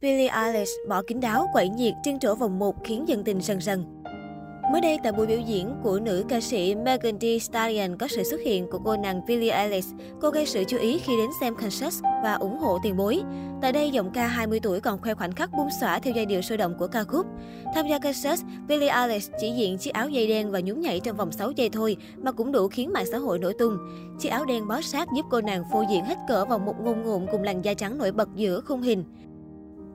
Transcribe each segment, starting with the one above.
Billie Eilish bỏ kính đáo, quậy nhiệt, trên trổ vòng một khiến dân tình sần sần. Mới đây, tại buổi biểu diễn của nữ ca sĩ Megan Thee Stallion có sự xuất hiện của cô nàng Billie Eilish. Cô gây sự chú ý khi đến xem concert và ủng hộ tiền bối. Tại đây, giọng ca 20 tuổi còn khoe khoảnh khắc bung xõa theo giai điệu sôi động của ca khúc. Tham gia concert, Billie Eilish chỉ diện chiếc áo dây đen và nhún nhảy trong vòng 6 giây thôi mà cũng đủ khiến mạng xã hội nổi tung. Chiếc áo đen bó sát giúp cô nàng phô diễn hết cỡ vào một ngôn ngụm cùng làn da trắng nổi bật giữa khung hình.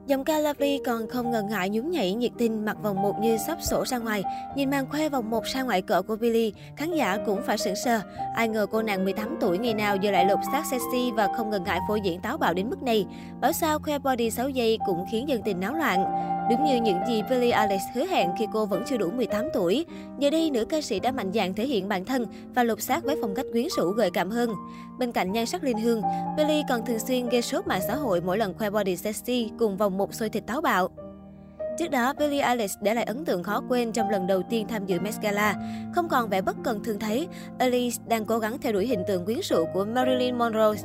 Dòng ca Lovely còn không ngần ngại nhún nhảy nhiệt tình mặc vòng một như sắp sổ ra ngoài. Nhìn màn khoe vòng một sang ngoại cỡ của Billy, khán giả cũng phải sững sờ. Ai ngờ cô nàng 18 tuổi ngày nào giờ lại lột xác sexy và không ngần ngại phô diễn táo bạo đến mức này. Bảo sao khoe body 6 giây cũng khiến dân tình náo loạn. Đúng như những gì Billie Alex hứa hẹn khi cô vẫn chưa đủ 18 tuổi, giờ đây nữ ca sĩ đã mạnh dạn thể hiện bản thân và lột xác với phong cách quyến rũ gợi cảm hơn. Bên cạnh nhan sắc linh hương, Billie còn thường xuyên gây sốt mạng xã hội mỗi lần khoe body sexy cùng vòng một xôi thịt táo bạo. Trước đó, Billie Eilish để lại ấn tượng khó quên trong lần đầu tiên tham dự Met Gala. Không còn vẻ bất cần thường thấy, Eilish đang cố gắng theo đuổi hình tượng quyến rũ của Marilyn Monroe.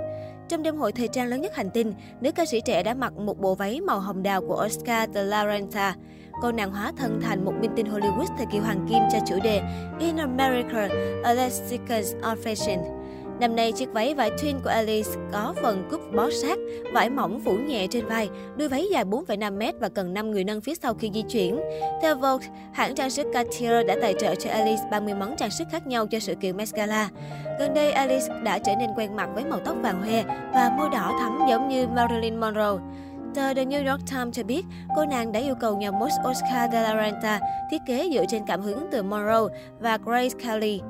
Trong đêm hội thời trang lớn nhất hành tinh, nữ ca sĩ trẻ đã mặc một bộ váy màu hồng đào của Oscar de la Renta. Cô nàng hóa thân thành một minh tinh Hollywood thời kỳ hoàng kim cho chủ đề In America, a Lexicon of Fashion. Năm nay, chiếc váy vải twin của Alice có phần cúp bó sát, vải mỏng phủ nhẹ trên vai, đuôi váy dài 4,5m và cần 5 người nâng phía sau khi di chuyển. Theo Vogue, hãng trang sức Cartier đã tài trợ cho Alice 30 món trang sức khác nhau cho sự kiện Met Gala. Gần đây, Alice đã trở nên quen mặt với màu tóc vàng hoe và môi đỏ thắm giống như Marilyn Monroe. Tờ The New York Times cho biết, cô nàng đã yêu cầu nhà mốt Oscar de la Renta thiết kế dựa trên cảm hứng từ Monroe và Grace Kelly.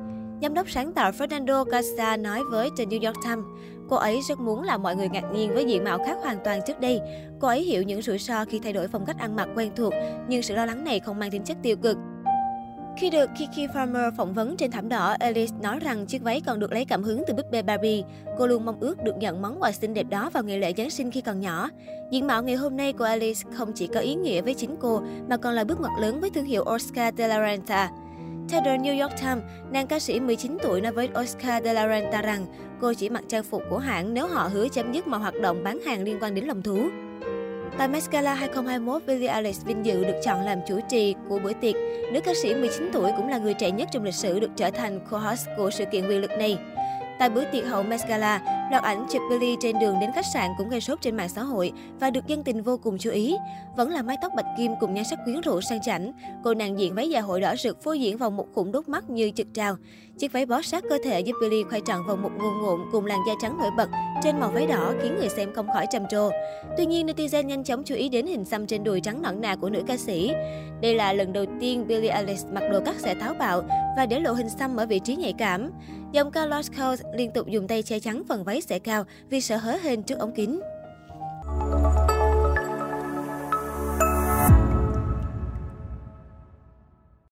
Giám đốc sáng tạo Fernando Casa nói với The New York Times, cô ấy rất muốn làm mọi người ngạc nhiên với diện mạo khác hoàn toàn trước đây. Cô ấy hiểu những rủi ro khi thay đổi phong cách ăn mặc quen thuộc, nhưng sự lo lắng này không mang tính chất tiêu cực. Khi được Kiki Farmer phỏng vấn trên thảm đỏ, Alice nói rằng chiếc váy còn được lấy cảm hứng từ búp bê Barbie. Cô luôn mong ước được nhận món quà xinh đẹp đó vào ngày lễ Giáng sinh khi còn nhỏ. Diện mạo ngày hôm nay của Alice không chỉ có ý nghĩa với chính cô, mà còn là bước ngoặt lớn với thương hiệu Oscar de la Renta. Theo The New York Times, nàng ca sĩ 19 tuổi nói với Oscar de la Renta rằng cô chỉ mặc trang phục của hãng nếu họ hứa chấm dứt mọi hoạt động bán hàng liên quan đến lòng thú. Tại Met Gala 2021, Billie Eilish vinh dự được chọn làm chủ trì của bữa tiệc. Nữ ca sĩ 19 tuổi cũng là người trẻ nhất trong lịch sử được trở thành co-host của sự kiện quyền lực này. Tại bữa tiệc hậu Met Gala, loạt ảnh chụp Billy trên đường đến khách sạn cũng gây sốt trên mạng xã hội và được dân tình vô cùng chú ý. Vẫn là mái tóc bạch kim cùng nhan sắc quyến rũ sang chảnh, cô nàng diện váy dạ hội đỏ rực phô diễn vào một khủng đốt mắt như trực trào. Chiếc váy bó sát cơ thể giúp Billy khoe trọn vào một ngôn ngụm cùng làn da trắng nổi bật trên màu váy đỏ khiến người xem không khỏi trầm trồ. Tuy nhiên, netizen nhanh chóng chú ý đến hình xăm trên đùi trắng nõn nà của nữ ca sĩ. Đây là lần đầu tiên Billie Eilish mặc đồ cắt xẻ táo bạo và để lộ hình xăm ở vị trí nhạy cảm. Dòng cao Lost Coast liên tục dùng tay che chắn phần váy sẽ cao vì sợ hớ hên trước ống kính.